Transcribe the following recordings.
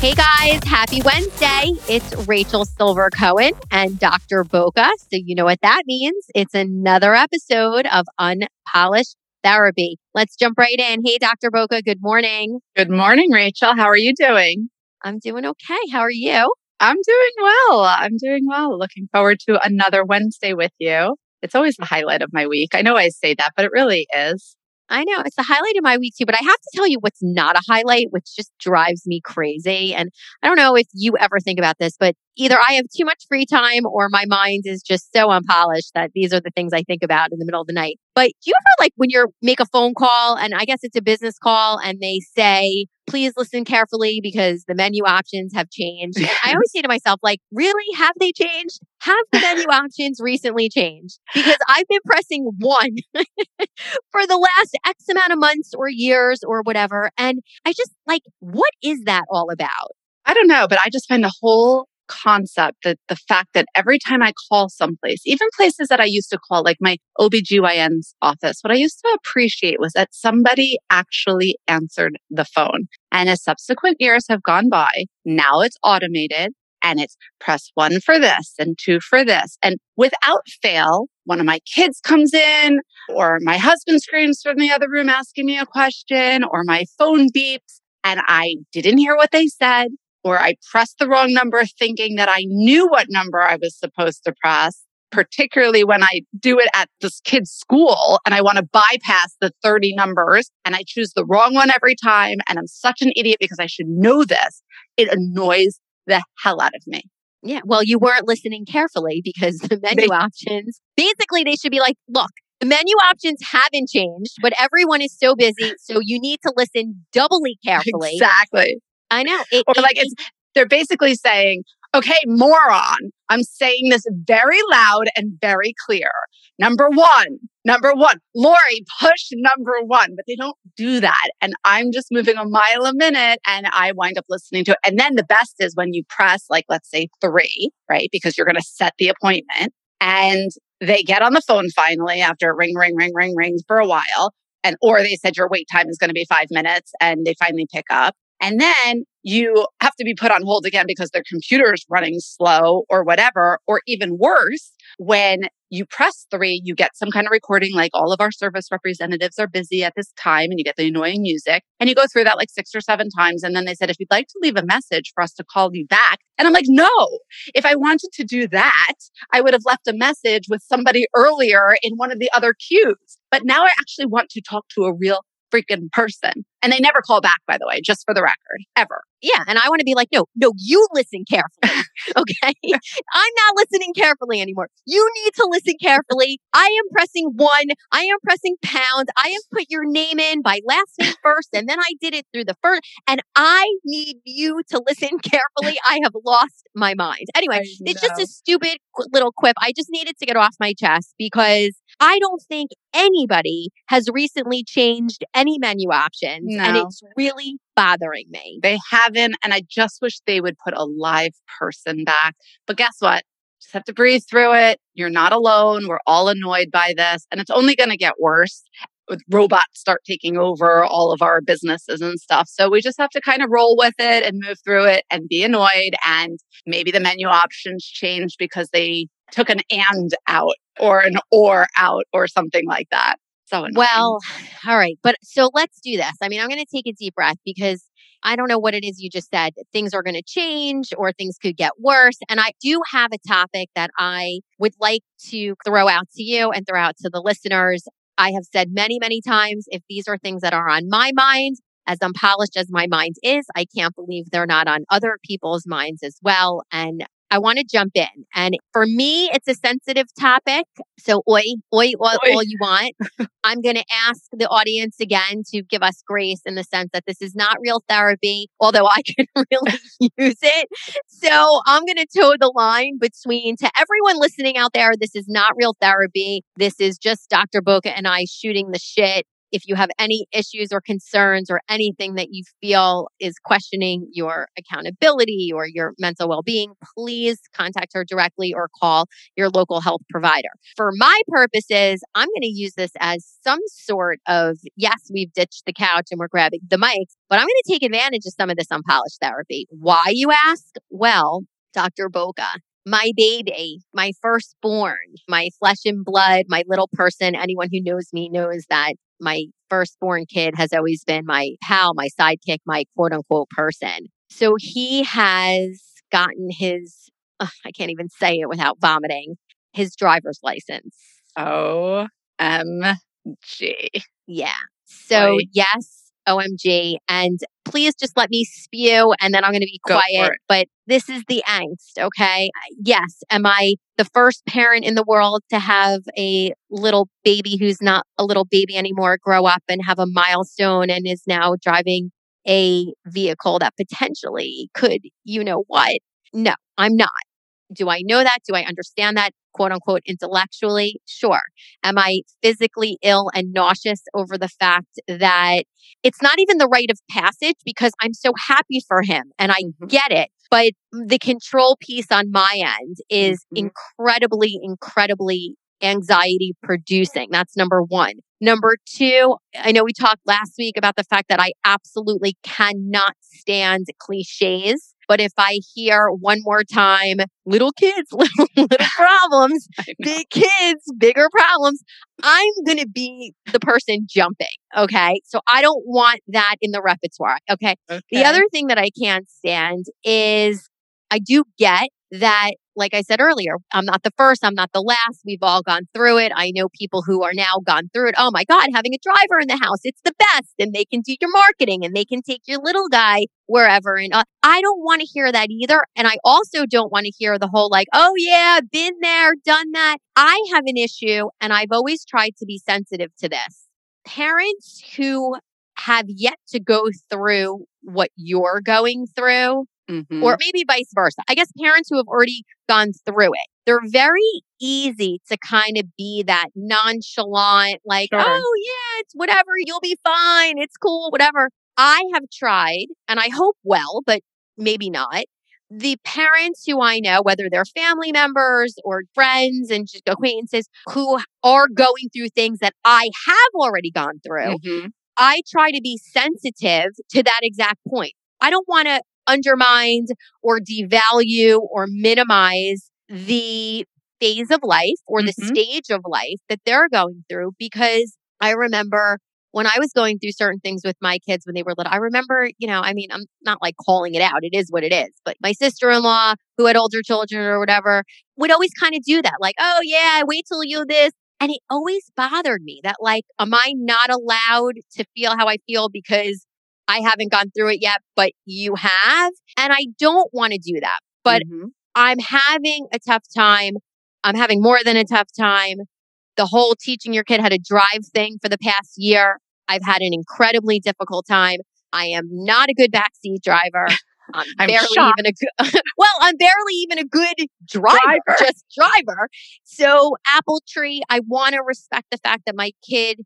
Hey guys, happy Wednesday. It's Rachel Silver Cohen and Dr. Boca. So, you know what that means. It's another episode of Unpolished Therapy. Let's jump right in. Hey, Dr. Boca, good morning. Good morning, Rachel. How are you doing? I'm doing okay. How are you? I'm doing well. I'm doing well. Looking forward to another Wednesday with you. It's always the highlight of my week. I know I say that, but it really is. I know it's the highlight of my week too, but I have to tell you what's not a highlight, which just drives me crazy. And I don't know if you ever think about this, but either I have too much free time or my mind is just so unpolished that these are the things I think about in the middle of the night. But do you ever like when you make a phone call and I guess it's a business call and they say, please listen carefully because the menu options have changed. And I always say to myself, like, really? Have they changed? Have the menu options recently changed? Because I've been pressing one for the last X amount of months or years or whatever. And I just like, what is that all about? I don't know, but I just find the whole concept that the fact that every time I call someplace, even places that I used to call, like my OBGYN's office, what I used to appreciate was that somebody actually answered the phone. And as subsequent years have gone by, now it's automated and it's press one for this and two for this. And without fail, one of my kids comes in or my husband screams from the other room asking me a question or my phone beeps and I didn't hear what they said or I pressed the wrong number thinking that I knew what number I was supposed to press, particularly when I do it at this kid's school and I want to bypass the 30 numbers and I choose the wrong one every time. And I'm such an idiot because I should know this. It annoys the hell out of me. Yeah. Well, you weren't listening carefully because the menu they, options basically they should be like, look, the menu options haven't changed, but everyone is so busy. So you need to listen doubly carefully. Exactly. I know. It, or like it's they're basically saying, okay, moron, I'm saying this very loud and very clear. Number one, number one, Lori, push number one, but they don't do that. And I'm just moving a mile a minute and I wind up listening to it. And then the best is when you press, like, let's say three, right? Because you're going to set the appointment and they get on the phone finally after ring, ring, ring, ring, rings for a while. And, or they said your wait time is going to be five minutes and they finally pick up. And then you have to be put on hold again because their computer is running slow or whatever. Or even worse, when you press three, you get some kind of recording like all of our service representatives are busy at this time and you get the annoying music. And you go through that like six or seven times. And then they said, if you'd like to leave a message for us to call you back. And I'm like, no, if I wanted to do that, I would have left a message with somebody earlier in one of the other queues. But now I actually want to talk to a real freaking person. And they never call back, by the way, just for the record, ever. Yeah. And I want to be like, no, no, you listen carefully. Okay. I'm not listening carefully anymore. You need to listen carefully. I am pressing one. I am pressing pound. I have put your name in by last name first. And then I did it through the first. And I need you to listen carefully. I have lost my mind. Anyway, it's just a stupid little quip. I just needed to get off my chest because I don't think anybody has recently changed any menu options. No. And it's really bothering me. They haven't. And I just wish they would put a live person back. But guess what? Just have to breathe through it. You're not alone. We're all annoyed by this. And it's only going to get worse with robots start taking over all of our businesses and stuff. So we just have to kind of roll with it and move through it and be annoyed. And maybe the menu options change because they took an and out or an or out or something like that. So annoying. well, all right. But so let's do this. I mean, I'm going to take a deep breath because I don't know what it is you just said. Things are going to change or things could get worse. And I do have a topic that I would like to throw out to you and throw out to the listeners. I have said many, many times if these are things that are on my mind, as unpolished as my mind is, I can't believe they're not on other people's minds as well. And I want to jump in. And for me, it's a sensitive topic. So, oi, oi, oi, Oi. all you want. I'm going to ask the audience again to give us grace in the sense that this is not real therapy, although I can really use it. So, I'm going to toe the line between to everyone listening out there, this is not real therapy. This is just Dr. Boca and I shooting the shit. If you have any issues or concerns or anything that you feel is questioning your accountability or your mental well being, please contact her directly or call your local health provider. For my purposes, I'm going to use this as some sort of yes, we've ditched the couch and we're grabbing the mics, but I'm going to take advantage of some of this unpolished therapy. Why, you ask? Well, Dr. Boca, my baby, my firstborn, my flesh and blood, my little person. Anyone who knows me knows that my firstborn kid has always been my pal, my sidekick, my quote unquote person. So he has gotten his, ugh, I can't even say it without vomiting, his driver's license. OMG. Yeah. So, yes, OMG. And please just let me spew and then I'm going to be quiet. But this is the angst, okay? Yes. Am I the first parent in the world to have a little baby who's not a little baby anymore grow up and have a milestone and is now driving a vehicle that potentially could, you know what? No, I'm not. Do I know that? Do I understand that? Quote unquote, intellectually? Sure. Am I physically ill and nauseous over the fact that it's not even the rite of passage because I'm so happy for him and I Mhm. get it. But the control piece on my end is Mhm. incredibly, incredibly anxiety producing. That's number one. Number two, I know we talked last week about the fact that I absolutely cannot stand cliches. But if I hear one more time, little kids, little, little problems, big kids, bigger problems, I'm going to be the person jumping. Okay. So I don't want that in the repertoire. Okay. The other thing that I can't stand is I do get that, like I said earlier, I'm not the first, I'm not the last. We've all gone through it. I know people who are now gone through it. Oh my God, having a driver in the house, it's the best. And they can do your marketing and they can take your little guy wherever. And uh, I don't want to hear that either. And I also don't want to hear the whole like, oh yeah, been there, done that. I have an issue and I've always tried to be sensitive to this. Parents who have yet to go through what you're going through, Mhm. or maybe vice versa. I guess parents who have already gone through it, they're very easy to kind of be that nonchalant, like, Sure. oh, yeah, it's whatever, you'll be fine, it's cool, whatever. I have tried, and I hope well, but maybe not. The parents who I know, whether they're family members or friends and just acquaintances who are going through things that I have already gone through, Mhm. I try to be sensitive to that exact point. I don't want to undermine or devalue or minimize the phase of life or the Mhm. stage of life that they're going through because I remember when I was going through certain things with my kids when they were little, I remember, you know, I mean, I'm not like calling it out. It is what it is. But my sister in law, who had older children or whatever, would always kind of do that. Like, oh, yeah, wait till you this. And it always bothered me that, like, am I not allowed to feel how I feel because I haven't gone through it yet, but you have? And I don't want to do that. But Mhm. I'm having a tough time. I'm having more than a tough time. The whole teaching your kid how to drive thing for the past year, I've had an incredibly difficult time. I am not a good backseat driver. I'm, I'm barely shocked. even a good, well, I'm barely even a good driver, Driver. just driver. So, Apple Tree, I want to respect the fact that my kid,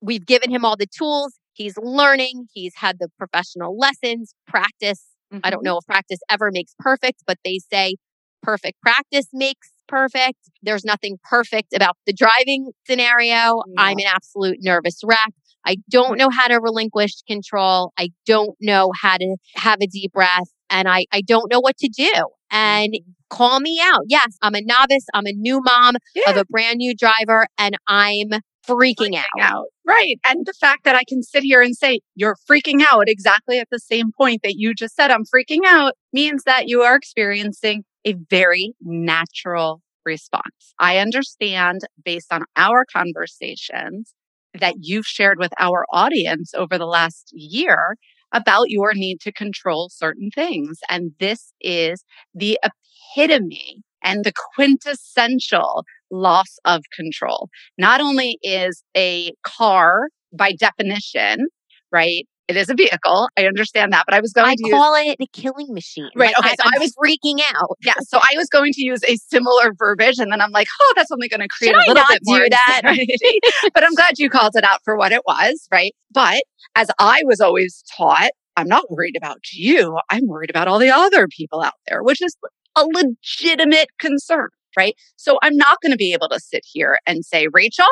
we've given him all the tools. He's learning. He's had the professional lessons, practice. I don't Mhm. know if practice ever makes perfect, but they say perfect practice makes perfect. There's nothing perfect about the driving scenario. I'm an absolute nervous wreck. I don't know how to relinquish control. I don't know how to have a deep breath and I, I don't know what to do. And Mhm. call me out. Yes, I'm a novice. I'm a new mom of a brand new driver and I'm freaking out. out. Right. And the fact that I can sit here and say, you're freaking out exactly at the same point that you just said, I'm freaking out, means that you are experiencing a very natural response. I understand based on our conversations that you've shared with our audience over the last year about your need to control certain things. And this is the epitome and the quintessential loss of control. Not only is a car by definition, right? It is a vehicle. I understand that, but I was going I to call it a killing machine. Right, Like, okay, I, so I was- freaking out. yeah, so I was going to use a similar verbiage, and then I'm like, oh, that's only going to create Should a I little not bit more do that? but I'm glad you called it out for what it was, right? But as I was always taught, I'm not worried about you. I'm worried about all the other people out there, which is a legitimate concern, right? So I'm not going to be able to sit here and say, Rachel,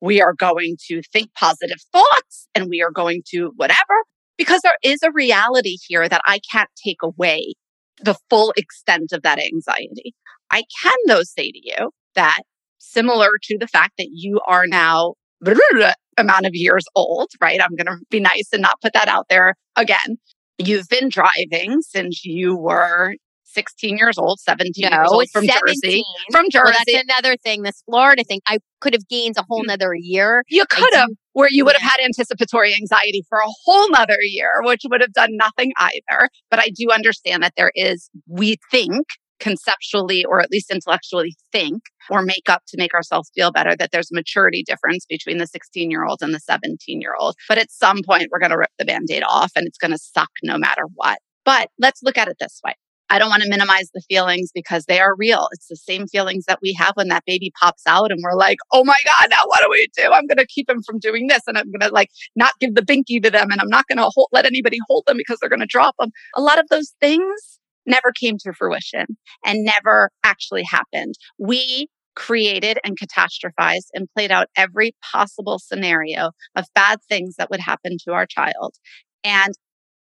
we are going to think positive thoughts and we are going to whatever, because there is a reality here that I can't take away the full extent of that anxiety. I can, though, say to you that similar to the fact that you are now amount of years old, right? I'm going to be nice and not put that out there again. You've been driving since you were 16 years old, 17 years No, old from 17. Jersey. From Well, Jersey. that's another thing. This Florida thing, I could have gained a whole mm. nother year. you could have, where you would have yeah. had anticipatory anxiety for a whole nother year, which would have done nothing either. But I do understand that there is, we think conceptually or at least intellectually think or make up to make ourselves feel better that there's a maturity difference between the 16 year old and the 17 year old. But at some point, we're going to rip the band aid off and it's going to suck no matter what. But let's look at it this way. I don't want to minimize the feelings because they are real. It's the same feelings that we have when that baby pops out and we're like, oh my God, now what do we do? I'm going to keep him from doing this and I'm going to like not give the binky to them and I'm not going to hold, let anybody hold them because they're going to drop them. A lot of those things never came to fruition and never actually happened. We created and catastrophized and played out every possible scenario of bad things that would happen to our child. And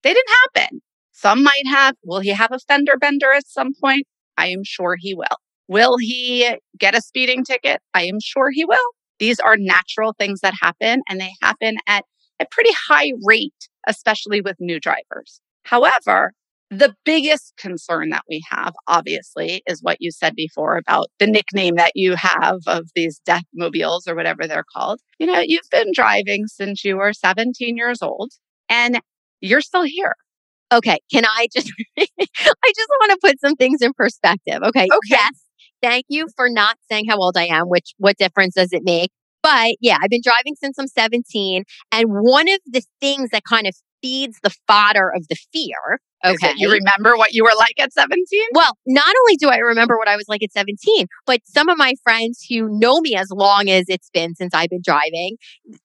they didn't happen. Some might have. Will he have a fender bender at some point? I am sure he will. Will he get a speeding ticket? I am sure he will. These are natural things that happen and they happen at a pretty high rate, especially with new drivers. However, the biggest concern that we have, obviously, is what you said before about the nickname that you have of these death mobiles or whatever they're called. You know, you've been driving since you were 17 years old and you're still here. Okay, can I just I just want to put some things in perspective. Okay. Okay. Yes. Thank you for not saying how old I am, which what difference does it make? But yeah, I've been driving since I'm 17 and one of the things that kind of feeds the fodder of the fear, okay. you remember what you were like at 17? Well, not only do I remember what I was like at 17, but some of my friends who know me as long as it's been since I've been driving,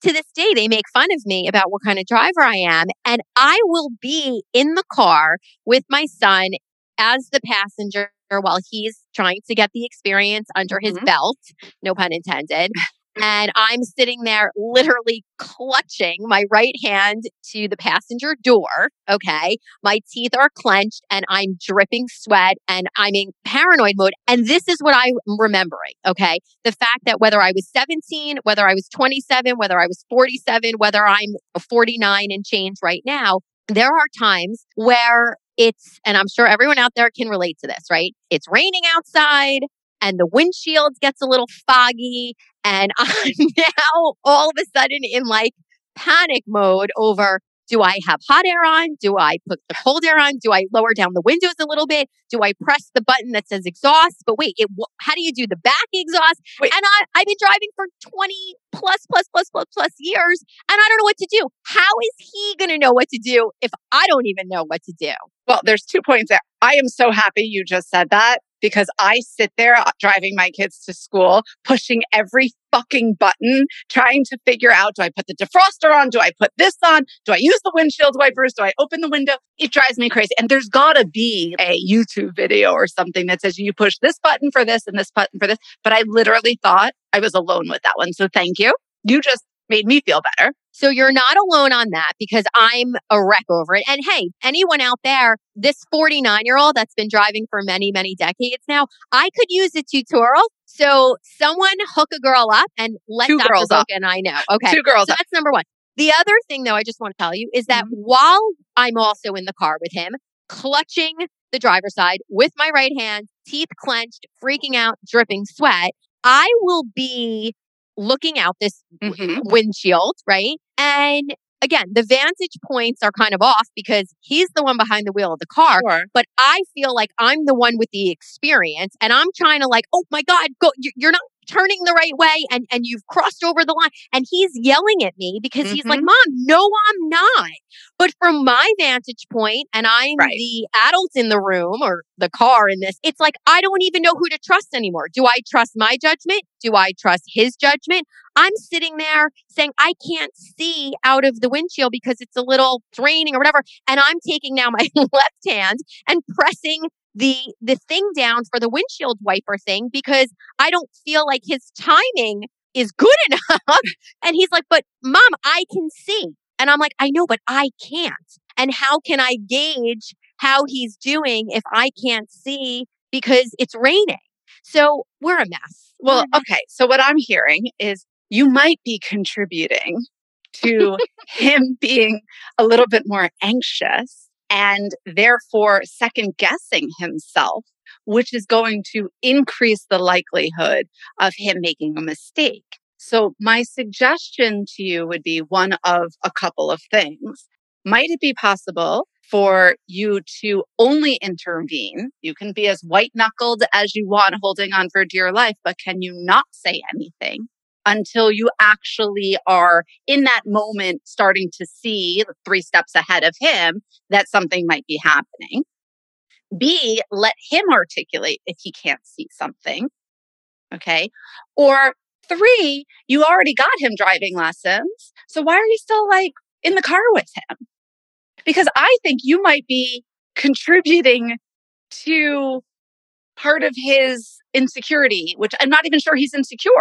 to this day, they make fun of me about what kind of driver I am. And I will be in the car with my son as the passenger while he's trying to get the experience under his Mhm. belt, no pun intended. And I'm sitting there literally clutching my right hand to the passenger door. Okay. My teeth are clenched and I'm dripping sweat and I'm in paranoid mode. And this is what I'm remembering. Okay. The fact that whether I was 17, whether I was 27, whether I was 47, whether I'm 49 and change right now, there are times where it's, and I'm sure everyone out there can relate to this, right? It's raining outside and the windshield gets a little foggy and I'm now all of a sudden in like panic mode over do I have hot air on? Do I put the cold air on? Do I lower down the windows a little bit? Do I press the button that says exhaust? But wait, it, how do you do the back exhaust? Wait. And I, I've been driving for 20 plus, plus, plus, plus, plus years and I don't know what to do. How is he going to know what to do if I don't even know what to do? Well, there's two points there. I am so happy you just said that because I sit there uh, driving my kids to school, pushing every fucking button, trying to figure out do I put the defroster on? Do I put this on? Do I use the windshield wipers? Do I open the window? It drives me crazy. And there's got to be a YouTube video or something that says you push this button for this and this button for this. But I literally thought I was alone with that one. So thank you. You just made me feel better. So you're not alone on that because I'm a wreck over it. And hey, anyone out there, this 49 year old that's been driving for many, many decades now, I could use a tutorial. So someone hook a girl up and let Two Dr. girls up. And I know. Okay. Two girls. So that's number one. The other thing, though, I just want to tell you is that Mhm. while I'm also in the car with him, clutching the driver's side with my right hand, teeth clenched, freaking out, dripping sweat, I will be looking out this Mhm. windshield, right? And again, the vantage points are kind of off because he's the one behind the wheel of the car. Sure. But I feel like I'm the one with the experience and I'm trying to like, oh my God, go, you're not turning the right way and, and you've crossed over the line. And he's yelling at me because he's like, Mhm. Mom, no, I'm not. But from my vantage point, and I'm Right. the adult in the room or the car in this, it's like I don't even know who to trust anymore. Do I trust my judgment? Do I trust his judgment? I'm sitting there saying, I can't see out of the windshield because it's a little draining or whatever. And I'm taking now my left hand and pressing the the thing down for the windshield wiper thing because I don't feel like his timing is good enough. and he's like, But mom, I can see. And I'm like, I know, but I can't. And how can I gauge how he's doing if I can't see because it's raining? So we're a mess. Well, a mess. okay. So what I'm hearing is you might be contributing to him being a little bit more anxious and therefore second guessing himself, which is going to increase the likelihood of him making a mistake. So my suggestion to you would be one of a couple of things. Might it be possible for you to only intervene? You can be as white knuckled as you want, holding on for dear life, but can you not say anything until you actually are in that moment starting to see three steps ahead of him that something might be happening? B, let him articulate if he can't see something. Okay. Or three, you already got him driving lessons. So why are you still like in the car with him? Because I think you might be contributing to part of his insecurity, which I'm not even sure he's insecure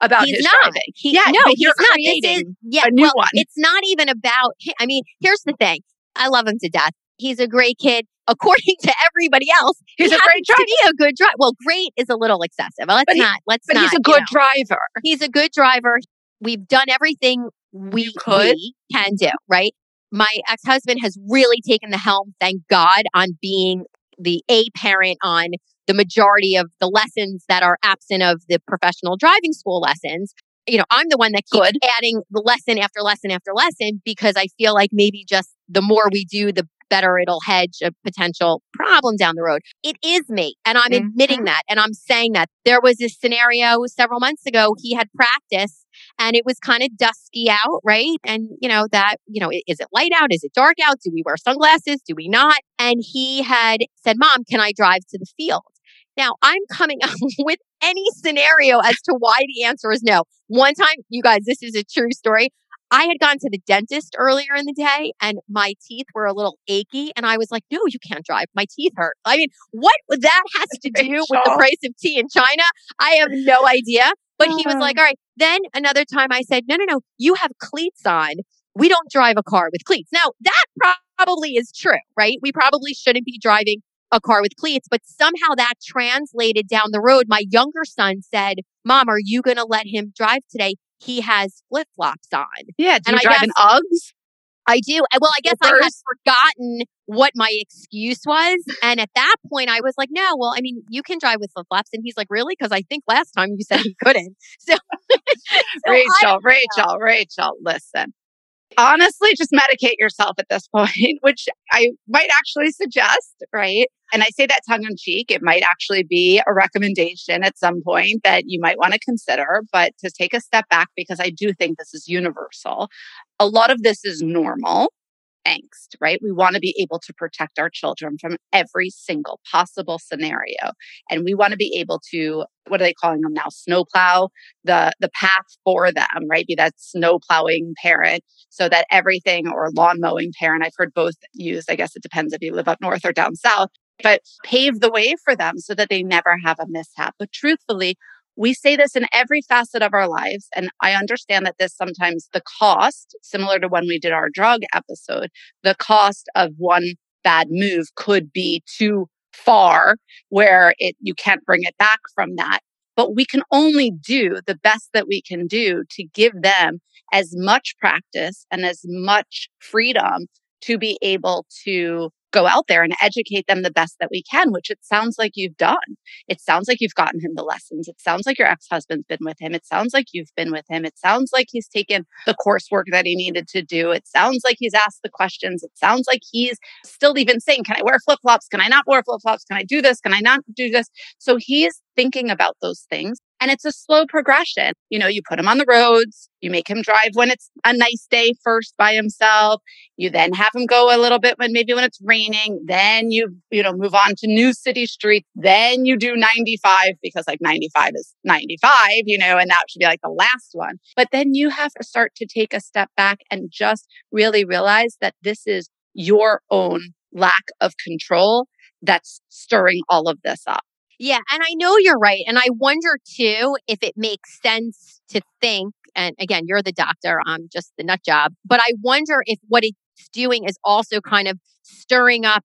about he's his not. driving. He, Yeah, no, he's not. This is creating yeah. a new well, one. It's not even about. I mean, here's the thing. I love him to death. He's a great kid. According to everybody else, He's he a great happens to be a good driver. Well, great is a little excessive. Let's But he- not. Let's But not. he's a you good know. driver. He's a good driver. We've done everything we, could. we can do, right? My ex husband has really taken the helm, thank God, on being the A parent on the majority of the lessons that are absent of the professional driving school lessons. You know, I'm the one that keeps Good. adding the lesson after lesson after lesson because I feel like maybe just the more we do, the better it'll hedge a potential problem down the road. It is me. And I'm Mhm. admitting that. And I'm saying that. There was this scenario several months ago. He had practice and it was kind of dusky out, right? And, you know, that, you know, is it light out? Is it dark out? Do we wear sunglasses? Do we not? And he had said, Mom, can I drive to the field? Now I'm coming up with any scenario as to why the answer is no. One time, you guys, this is a true story. I had gone to the dentist earlier in the day and my teeth were a little achy. And I was like, no, you can't drive. My teeth hurt. I mean, what that has to do with the price of tea in China? I have no idea. But he was like, oh. all right. Then another time I said, no, no, no, you have cleats on. We don't drive a car with cleats. Now, that probably is true, right? We probably shouldn't be driving a car with cleats, but somehow that translated down the road. My younger son said, Mom, are you going to let him drive today? He has flip flops on. Yeah. Do And you I drive in Uggs? I do. Well, I guess I had forgotten what my excuse was. And at that point, I was like, no, well, I mean, you can drive with flip flops. And he's like, really? Because I think last time you said he couldn't. So, so Rachel, Rachel, Rachel, listen. Honestly, just medicate yourself at this point, which I might actually suggest, right? And I say that tongue in cheek. It might actually be a recommendation at some point that you might want to consider, but to take a step back because I do think this is universal. A lot of this is normal angst, right? We want to be able to protect our children from every single possible scenario. And we want to be able to, what are they calling them now? Snowplow the the path for them, right? Be that snowplowing parent so that everything or lawn mowing parent, I've heard both used. I guess it depends if you live up north or down south, but pave the way for them so that they never have a mishap. But truthfully, we say this in every facet of our lives. And I understand that this sometimes the cost, similar to when we did our drug episode, the cost of one bad move could be too far where it you can't bring it back from that. But we can only do the best that we can do to give them as much practice and as much freedom to be able to go out there and educate them the best that we can, which it sounds like you've done. It sounds like you've gotten him the lessons. It sounds like your ex husband's been with him. It sounds like you've been with him. It sounds like he's taken the coursework that he needed to do. It sounds like he's asked the questions. It sounds like he's still even saying, Can I wear flip flops? Can I not wear flip flops? Can I do this? Can I not do this? So he's thinking about those things. And it's a slow progression. You know, you put him on the roads, you make him drive when it's a nice day first by himself. You then have him go a little bit when maybe when it's raining. Then you, you know, move on to new city streets. Then you do 95 because like 95 is 95, you know, and that should be like the last one. But then you have to start to take a step back and just really realize that this is your own lack of control that's stirring all of this up. Yeah, and I know you're right. And I wonder too if it makes sense to think, and again, you're the doctor, I'm just the nut job, but I wonder if what it's doing is also kind of stirring up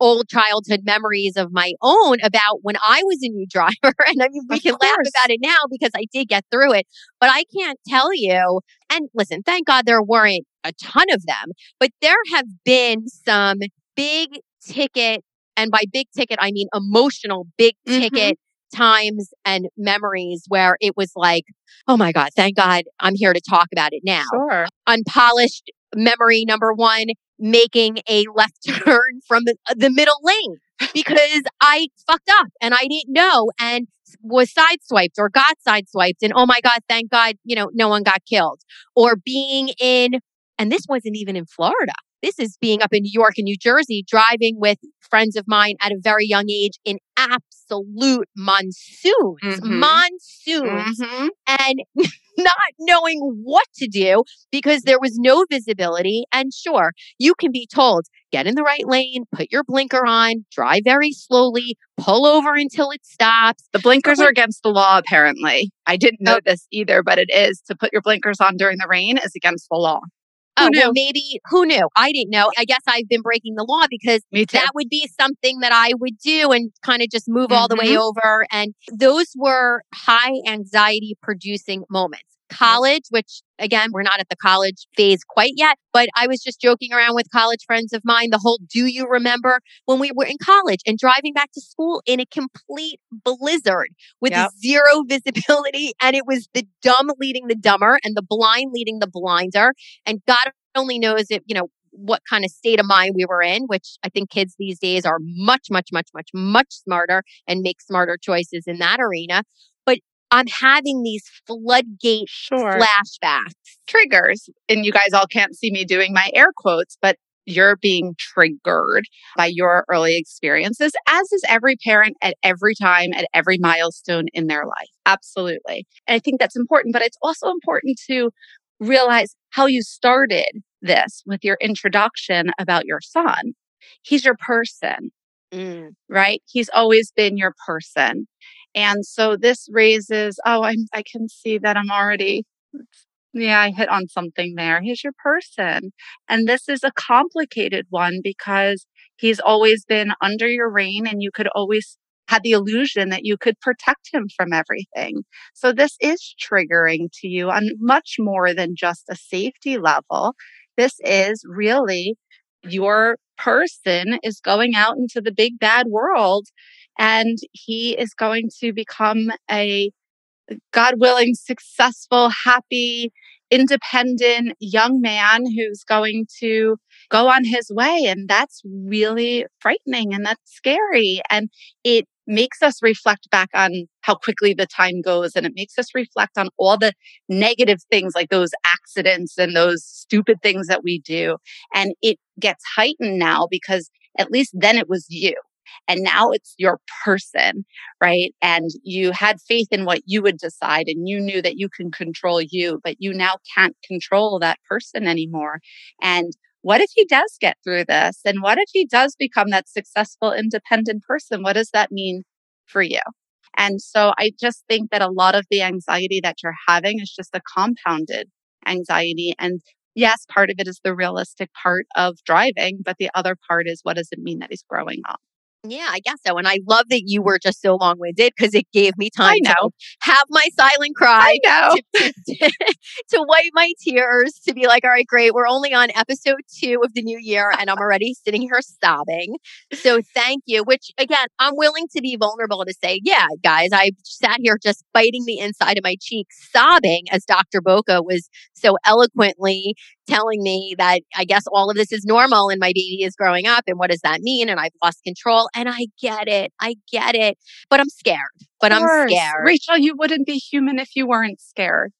old childhood memories of my own about when I was a new driver. And I mean, we Of can laugh about it now because I did get through it, but I can't tell you. And listen, thank God there weren't a ton of them, but there have been some big ticket, and by big ticket, I mean emotional big Mhm. ticket times and memories where it was like, oh my God, thank God I'm here to talk about it now Sure. unpolished memory number one making a left turn from the, the middle lane because I fucked up and I didn't know and was sideswiped or got sideswiped and oh my god thank god you know no one got killed or being in and this wasn't even in Florida this is being up in New York and New Jersey driving with friends of mine at a very young age in absolute monsoons Mhm. monsoons Mhm. and not knowing what to do because there was no visibility. And sure, you can be told, get in the right lane, put your blinker on, drive very slowly, pull over until it stops. The blinkers are against the law, apparently. I didn't know Oh. this either, but it is to put your blinkers on during the rain is against the law. Who oh, knew? well, maybe who knew? I didn't know. I guess I've been breaking the law because that would be something that I would do and kind of just move all the way Mm-hmm. over. And those were high anxiety producing moments. College, which again, we're not at the college phase quite yet, but I was just joking around with college friends of mine. The whole do you remember when we were in college and driving back to school in a complete blizzard with Yep. zero visibility? And it was the dumb leading the dumber and the blind leading the blinder. And God only knows if, you know, what kind of state of mind we were in, which I think kids these days are much, much, much, much, much smarter and make smarter choices in that arena. I'm having these floodgate Sure. flashbacks. triggers. And you guys all can't see me doing my air quotes, but you're being triggered by your early experiences, as is every parent at every time, at every milestone in their life. Absolutely. And I think that's important, but it's also important to realize how you started this with your introduction about your son. He's your person mm. right? He's always been your person. And so this raises, oh, I'm, I can see that I'm already, yeah, I hit on something there. He's your person. And this is a complicated one because he's always been under your reign and you could always had the illusion that you could protect him from everything. So this is triggering to you on much more than just a safety level. This is really your person is going out into the big bad world and he is going to become a God willing, successful, happy, independent young man who's going to go on his way. And that's really frightening and that's scary. And it makes us reflect back on how quickly the time goes and it makes us reflect on all the negative things like those accidents and those stupid things that we do. And it gets heightened now because at least then it was you. And now it's your person, right? And you had faith in what you would decide and you knew that you can control you, but you now can't control that person anymore. And what if he does get through this? And what if he does become that successful, independent person? What does that mean for you? And so I just think that a lot of the anxiety that you're having is just a compounded anxiety. And yes, part of it is the realistic part of driving, but the other part is what does it mean that he's growing up? Yeah, I guess so. And I love that you were just so long winded because it gave me time to have my silent cry. I know. to, to, to wipe my tears, to be like, all right, great. We're only on episode two of the new year, and I'm already sitting here sobbing. So thank you. Which, again, I'm willing to be vulnerable to say, yeah, guys, I sat here just biting the inside of my cheek, sobbing as Dr. Boca was so eloquently telling me that I guess all of this is normal and my baby is growing up. And what does that mean? And I've lost control. And I get it. I get it. But I'm scared. But I'm scared. Rachel, you wouldn't be human if you weren't scared.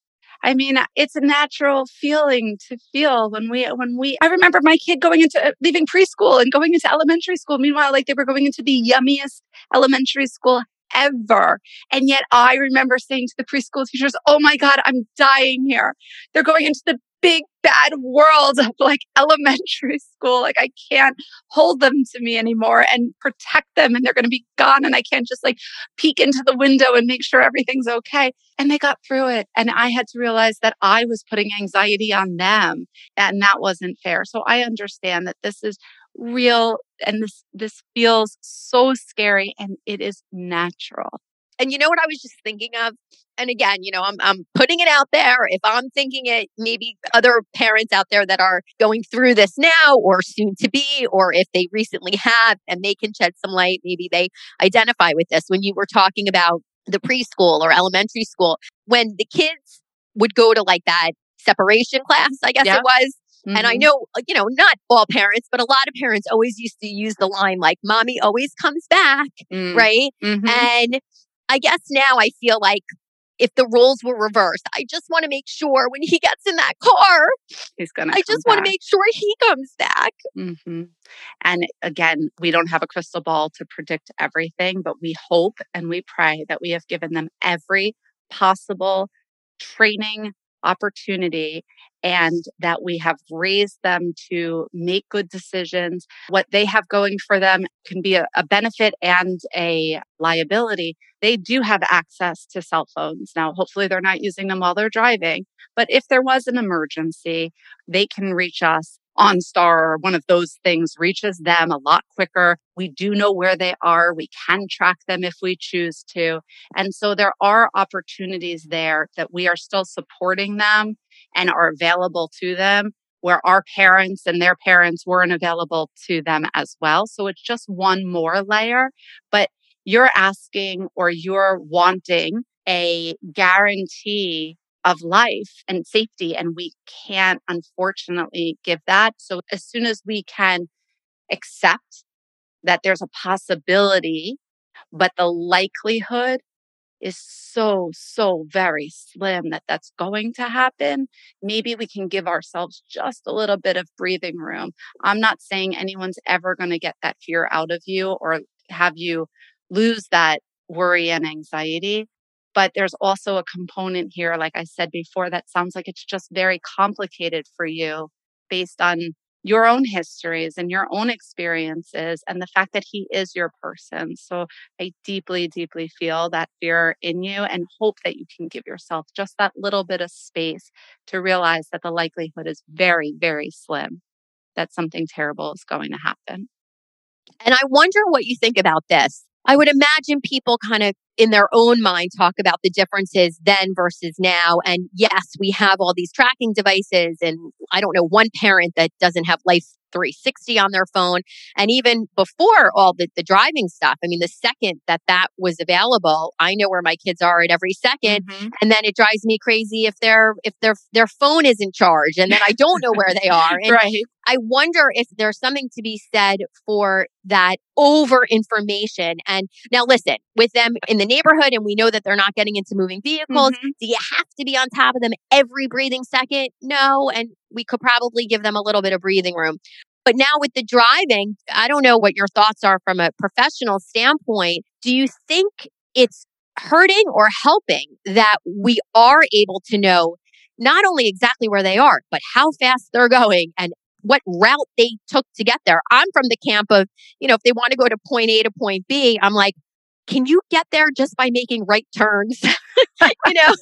I mean, it's a natural feeling to feel when we, when we, I remember my kid going into, uh, leaving preschool and going into elementary school. Meanwhile, like they were going into the yummiest elementary school ever. And yet I remember saying to the preschool teachers, Oh my God, I'm dying here. They're going into the big bad world of like elementary school. Like I can't hold them to me anymore and protect them and they're going to be gone. And I can't just like peek into the window and make sure everything's okay. And they got through it. And I had to realize that I was putting anxiety on them and that wasn't fair. So I understand that this is real and this, this feels so scary and it is natural. And you know what I was just thinking of? And again, you know, I'm I'm putting it out there. If I'm thinking it, maybe other parents out there that are going through this now or soon to be, or if they recently have and they can shed some light, maybe they identify with this. When you were talking about the preschool or elementary school, when the kids would go to like that separation class, I guess Yeah. it was. Mm-hmm. And I know, uh, you know, not all parents, but a lot of parents always used to use the line like, mommy always comes back, Mm, right? mhm. And I guess now I feel like if the roles were reversed, I just want to make sure when he gets in that car, He's to. I just want to make sure he comes back. hmm And again, we don't have a crystal ball to predict everything, but we hope and we pray that we have given them every possible training opportunity and that we have raised them to make good decisions. What they have going for them can be a, a benefit and a liability. They do have access to cell phones. Now, hopefully, they're not using them while they're driving, but if there was an emergency, they can reach us OnStar or one of those things reaches them a lot quicker. We do know where they are. We can track them if we choose to. And so there are opportunities there that we are still supporting them and are available to them where our parents and their parents weren't available to them as well. So it's just one more layer, but you're asking or you're wanting a guarantee of life and safety. And we can't, unfortunately, give that. So as soon as we can accept that there's a possibility, but the likelihood is so, so very slim that that's going to happen, maybe we can give ourselves just a little bit of breathing room. I'm not saying anyone's ever going to get that fear out of you or have you lose that worry and anxiety. But there's also a component here, like I said before, that sounds like it's just very complicated for you based on your own histories and your own experiences and the fact that he is your person. So I deeply, deeply feel that fear in you and hope that you can give yourself just that little bit of space to realize that the likelihood is very, very slim that something terrible is going to happen. And I wonder what you think about this. I would imagine people kind of in their own mind talk about the differences then versus now. And yes, we have all these tracking devices, and I don't know one parent that doesn't have Life 360 on their phone. And even before all the, the driving stuff, I mean, the second that that was available, I know where my kids are at every 2nd and then it drives me crazy if their if their their phone isn't charged, and then I don't know where they are. And Right. I wonder if there's something to be said for that over information. And now, listen, with them in the neighborhood, and we know that they're not getting into moving vehicles, Mhm. do you have to be on top of them every breathing second? No. And we could probably give them a little bit of breathing room. But now with the driving, I don't know what your thoughts are from a professional standpoint. Do you think it's hurting or helping that we are able to know not only exactly where they are, but how fast they're going and what route they took to get there. I'm from the camp of, you know, if they want to go to point A to point B, I'm like, can you get there just by making right turns? you know,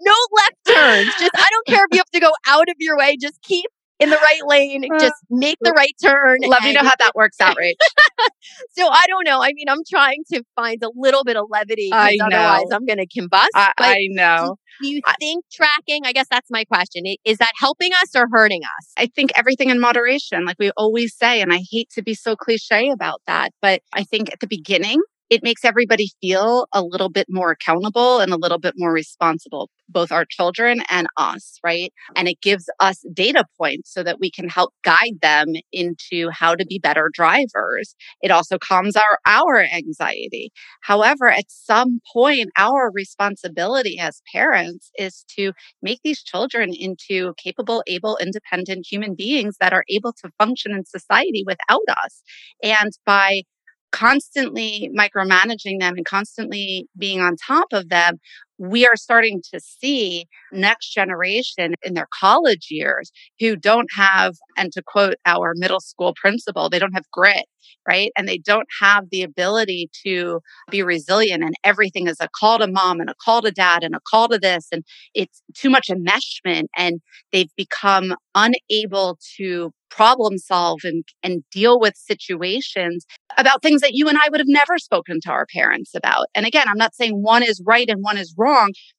no left turns. Just, I don't care if you have to go out of your way, just keep in the right lane, uh, just make the right turn. Let me know how that works out, Rach. so I don't know. I mean, I'm trying to find a little bit of levity I because otherwise. I'm going to combust. I, I know. do you I- think tracking? I guess that's my question. Is that helping us or hurting us? I think everything in moderation, like we always say, and I hate to be so cliche about that, but I think at the beginning, it makes everybody feel a little bit more accountable and a little bit more responsible, both our children and us, right? And it gives us data points so that we can help guide them into how to be better drivers. It also calms our, our anxiety. However, at some point, our responsibility as parents is to make these children into capable, able, independent human beings that are able to function in society without us. And by constantly micromanaging them and constantly being on top of them, we are starting to see next generation in their college years who don't have, and to quote our middle school principal, they don't have grit, right? And they don't have the ability to be resilient and everything is a call to mom and a call to dad and a call to this. And it's too much enmeshment and they've become unable to problem solve and, and deal with situations about things that you and I would have never spoken to our parents about. And again, I'm not saying one is right and one is wrong,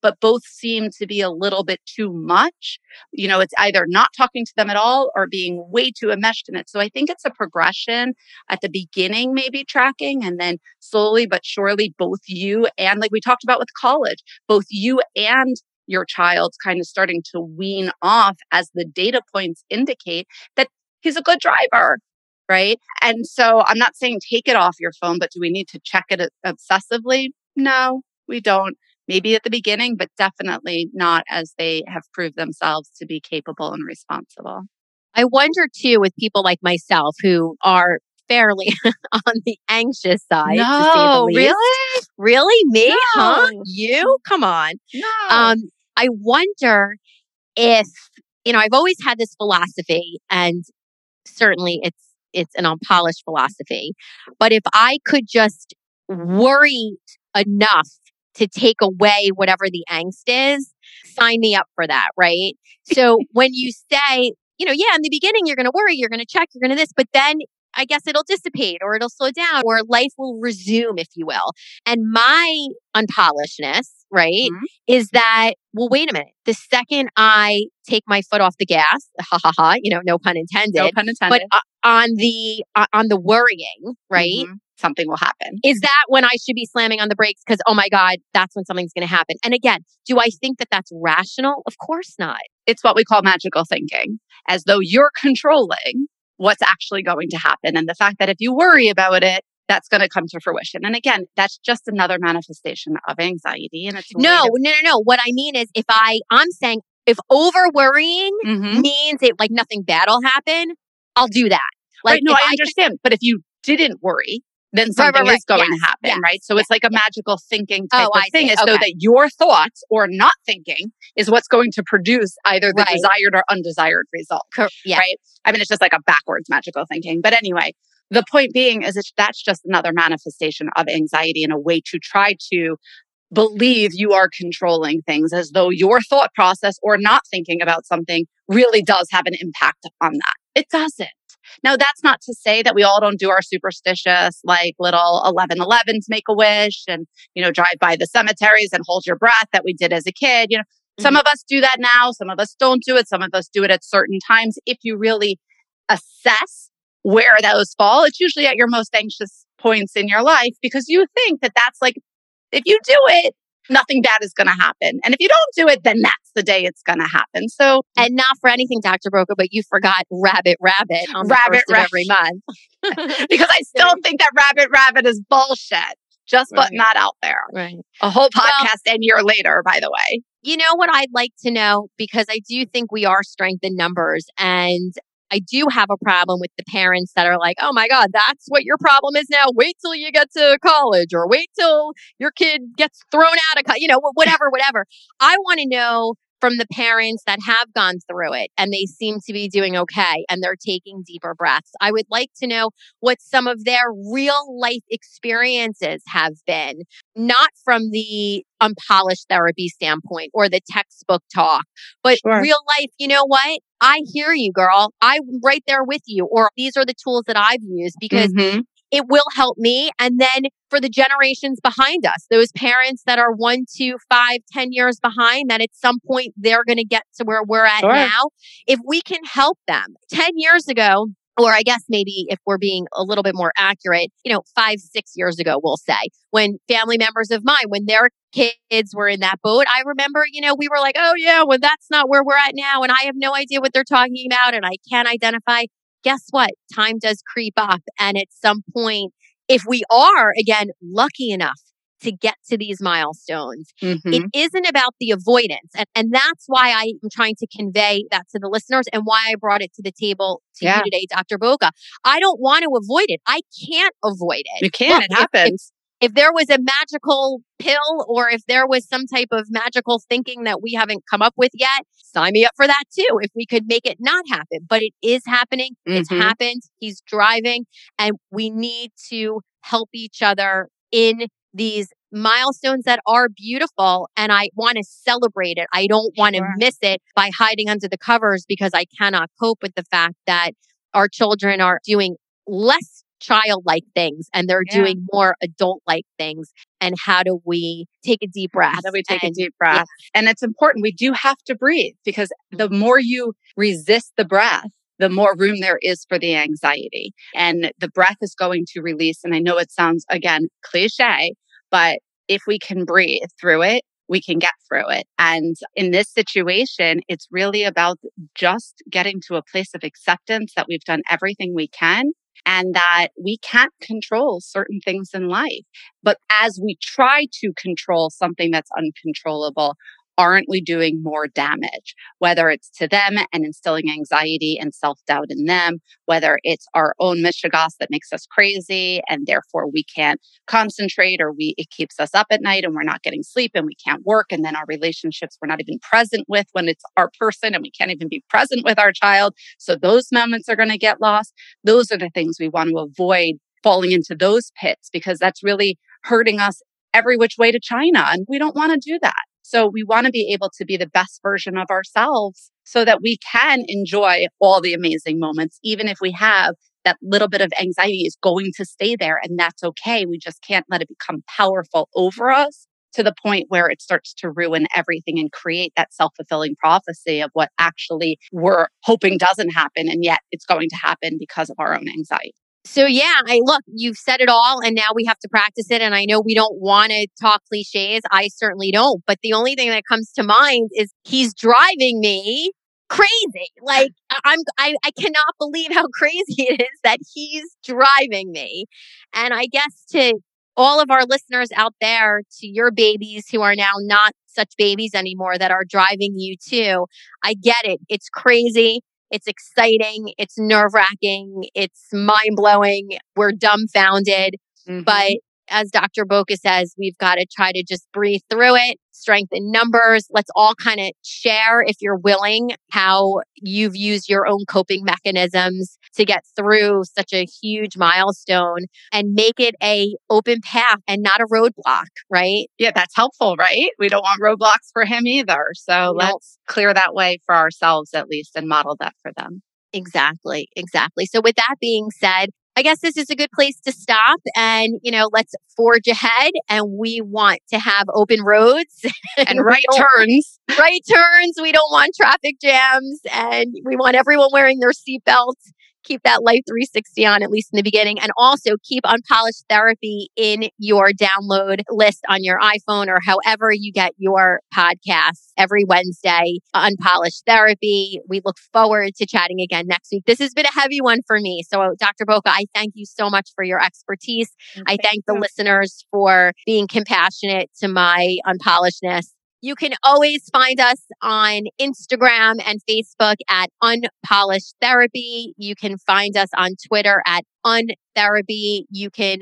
but both seem to be a little bit too much. You know, it's either not talking to them at all or being way too enmeshed in it. So I think it's a progression at the beginning, maybe tracking, and then slowly but surely, both you and like we talked about with college, both you and your child's kind of starting to wean off as the data points indicate that he's a good driver. Right. And so I'm not saying take it off your phone, but do we need to check it uh, obsessively? No, we don't. Maybe at the beginning, but definitely not as they have proved themselves to be capable and responsible. I wonder too with people like myself who are fairly on the anxious side. to say really? Really? Me? Huh? You? Come on. No. Um, I wonder if, you know, I've always had this philosophy and certainly it's it's an unpolished philosophy. But if I could just worry enough to take away whatever the angst is, sign me up for that, right? So when you say, you know, yeah, in the beginning you're going to worry, you're going to check, you're going to this, but then I guess it'll dissipate or it'll slow down or life will resume, if you will. And my unpolishedness, right, Mhm. is that, well, wait a minute. The second I take my foot off the gas, ha ha ha, you know, no pun intended, no pun but intended. uh, on the uh, on the worrying, right? Mhm. Something will happen. Is that when I should be slamming on the brakes? Because, oh my God, that's when something's going to happen. And again, do I think that that's rational? Of course not. It's what we call magical thinking, as though you're controlling what's actually going to happen. And the fact that if you worry about it, that's going to come to fruition. And again, that's just another manifestation of anxiety. And it's No, to- no, no, no. What I mean is, if I, I'm saying, if over worrying Mhm. means it like nothing bad will happen, I'll do that. Like, right. No, I can- understand. But if you didn't worry, then Right, something right, is going right. to happen, Yes, right? So it's like a magical thinking type Oh, of I thing, see. as though Okay. that your thoughts or not thinking is what's going to produce either the Right. desired or undesired result. Cor- yeah. right? I mean, it's just like a backwards magical thinking. But anyway, the point being is it's, that's just another manifestation of anxiety and a way to try to believe you are controlling things as though your thought process or not thinking about something really does have an impact on that. It doesn't. Now, that's not to say that we all don't do our superstitious, like little 11 11s make a wish and, you know, drive by the cemeteries and hold your breath that we did as a kid. You know, some mm-hmm. of us do that now. Some of us don't do it. Some of us do it at certain times. If you really assess where those fall, it's usually at your most anxious points in your life because you think that that's like, if you do it, nothing bad is going to happen. And if you don't do it, then that's the day it's going to happen. So, And not for anything, Dr. Boca, but you forgot Rabbit Rabbit on the Rabbit first of every month. because I still think that rabbit rabbit is bullshit. Just putting Right. that out there. right. A whole Well- podcast and year later, by the way. You know what I'd like to know because I do think we are strength in numbers and I do have a problem with the parents that are like, "Oh my god, that's what your problem is now. Wait till you get to college or wait till your kid gets thrown out of co-, you know, whatever, whatever." I want to know from the parents that have gone through it and they seem to be doing okay and they're taking deeper breaths. I would like to know what some of their real life experiences have been, not from the unpolished therapy standpoint or the textbook talk, but Sure. real life. You know what? I hear you, girl. I'm right there with you. Or these are the tools that I've used because Mhm. It will help me. And then for the generations behind us, those parents that are one, two, five, ten years behind, that at some point they're going to get to where we're at Sure. now. If we can help them 10 years ago, or I guess maybe if we're being a little bit more accurate, you know, five, six years ago, we'll say, when family members of mine, when their kids were in that boat, I remember, you know, we were like, oh, yeah, well, that's not where we're at now. And I have no idea what they're talking about. And I can't identify. Guess what? Time does creep up. And at some point, if we are, again, lucky enough to get to these milestones, Mhm. it isn't about the avoidance. And, and that's why I am trying to convey that to the listeners and why I brought it to the table to Yeah. you today, Dr. Boca. I don't want to avoid it. I can't avoid it. You can. Look, it happens. If there was a magical pill or if there was some type of magical thinking that we haven't come up with yet, sign me up for that too. If we could make it not happen, but it is happening. It's Mhm. happened. He's driving and we need to help each other in these milestones that are beautiful and I want to celebrate it. I don't want to Sure. miss it by hiding under the covers because I cannot cope with the fact that our children are doing less childlike things and they're Yeah. doing more adult like things. And how do we take a deep breath? How do we take and- a deep breath? And it's important. We do have to breathe because the mm-hmm. more you resist the breath, the more room there is for the anxiety. And the breath is going to release. And I know it sounds, again, cliche, but if we can breathe through it, we can get through it. And in this situation, it's really about just getting to a place of acceptance that we've done everything we can and that we can't control certain things in life. But as we try to control something that's uncontrollable, aren't we doing more damage? Whether it's to them and instilling anxiety and self doubt in them, whether it's our own mishigas that makes us crazy and therefore we can't concentrate or we it keeps us up at night and we're not getting sleep and we can't work and then our relationships we're not even present with when it's our person and we can't even be present with our child. So those moments are going to get lost. Those are the things we want to avoid falling into those pits because that's really hurting us every which way to China. And we don't want to do that. So we want to be able to be the best version of ourselves so that we can enjoy all the amazing moments, even if we have that little bit of anxiety is going to stay there. And that's okay. We just can't let it become powerful over us to the point where it starts to ruin everything and create that self fulfilling prophecy of what actually we're hoping doesn't happen. And yet it's going to happen because of our own anxiety. So yeah, I look, you've said it all and now we have to practice it. And I know we don't want to talk cliches. I certainly don't. But the only thing that comes to mind is he's driving me crazy. Like I'm I, I cannot believe how crazy it is that he's driving me. And I guess to all of our listeners out there, to your babies who are now not such babies anymore that are driving you too, I get it. It's crazy. It's exciting. It's nerve wracking. It's mind blowing. We're dumbfounded. Mm-hmm. But as Dr. Boca says, we've got to try to just breathe through it, strengthen numbers. Let's all kind of share, if you're willing, how you've used your own coping mechanisms to get through such a huge milestone and make it a open path and not a roadblock, right? yeah, that's helpful, right? We don't want roadblocks for him either. So No. let's clear that way for ourselves at least and model that for them. Exactly, exactly. So with that being said, I guess this is a good place to stop and, you know, let's forge ahead and we want to have open roads And right turns. right turns. We don't want traffic jams and we want everyone wearing their seatbelts. Keep that Life 360 on, at least in the beginning. And also keep Unpolished Therapy in your download list on your iPhone or however you get your podcasts every Wednesday. Unpolished Therapy. We look forward to chatting again next week. This has been a heavy one for me. So, Dr. Boca, I thank you so much for your expertise. Mm, I thank the listeners for being compassionate to my unpolishedness. You can always find us on Instagram and Facebook at Unpolished Therapy. You can find us on Twitter at Untherapy. You can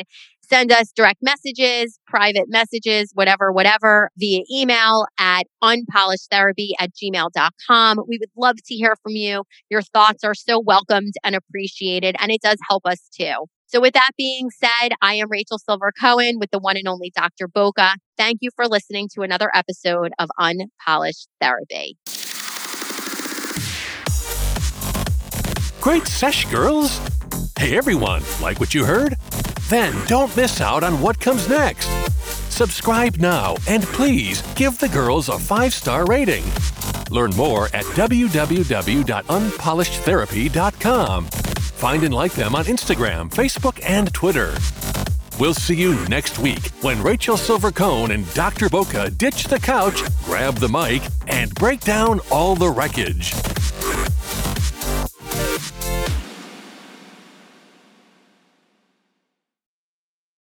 send us direct messages, private messages, whatever, whatever, via email at unpolishedtherapy at gmail.com. We would love to hear from you. Your thoughts are so welcomed and appreciated, and it does help us too. So, with that being said, I am Rachel Silver Cohen with the one and only Dr. Boca. Thank you for listening to another episode of Unpolished Therapy. Great sesh, girls! Hey everyone, like what you heard? Then don't miss out on what comes next. Subscribe now and please give the girls a five star rating. Learn more at www.unpolishedtherapy.com. Find and like them on Instagram, Facebook, and Twitter. We'll see you next week when Rachel Silver Cohen and Dr. Boca ditch the couch, grab the mic, and break down all the wreckage.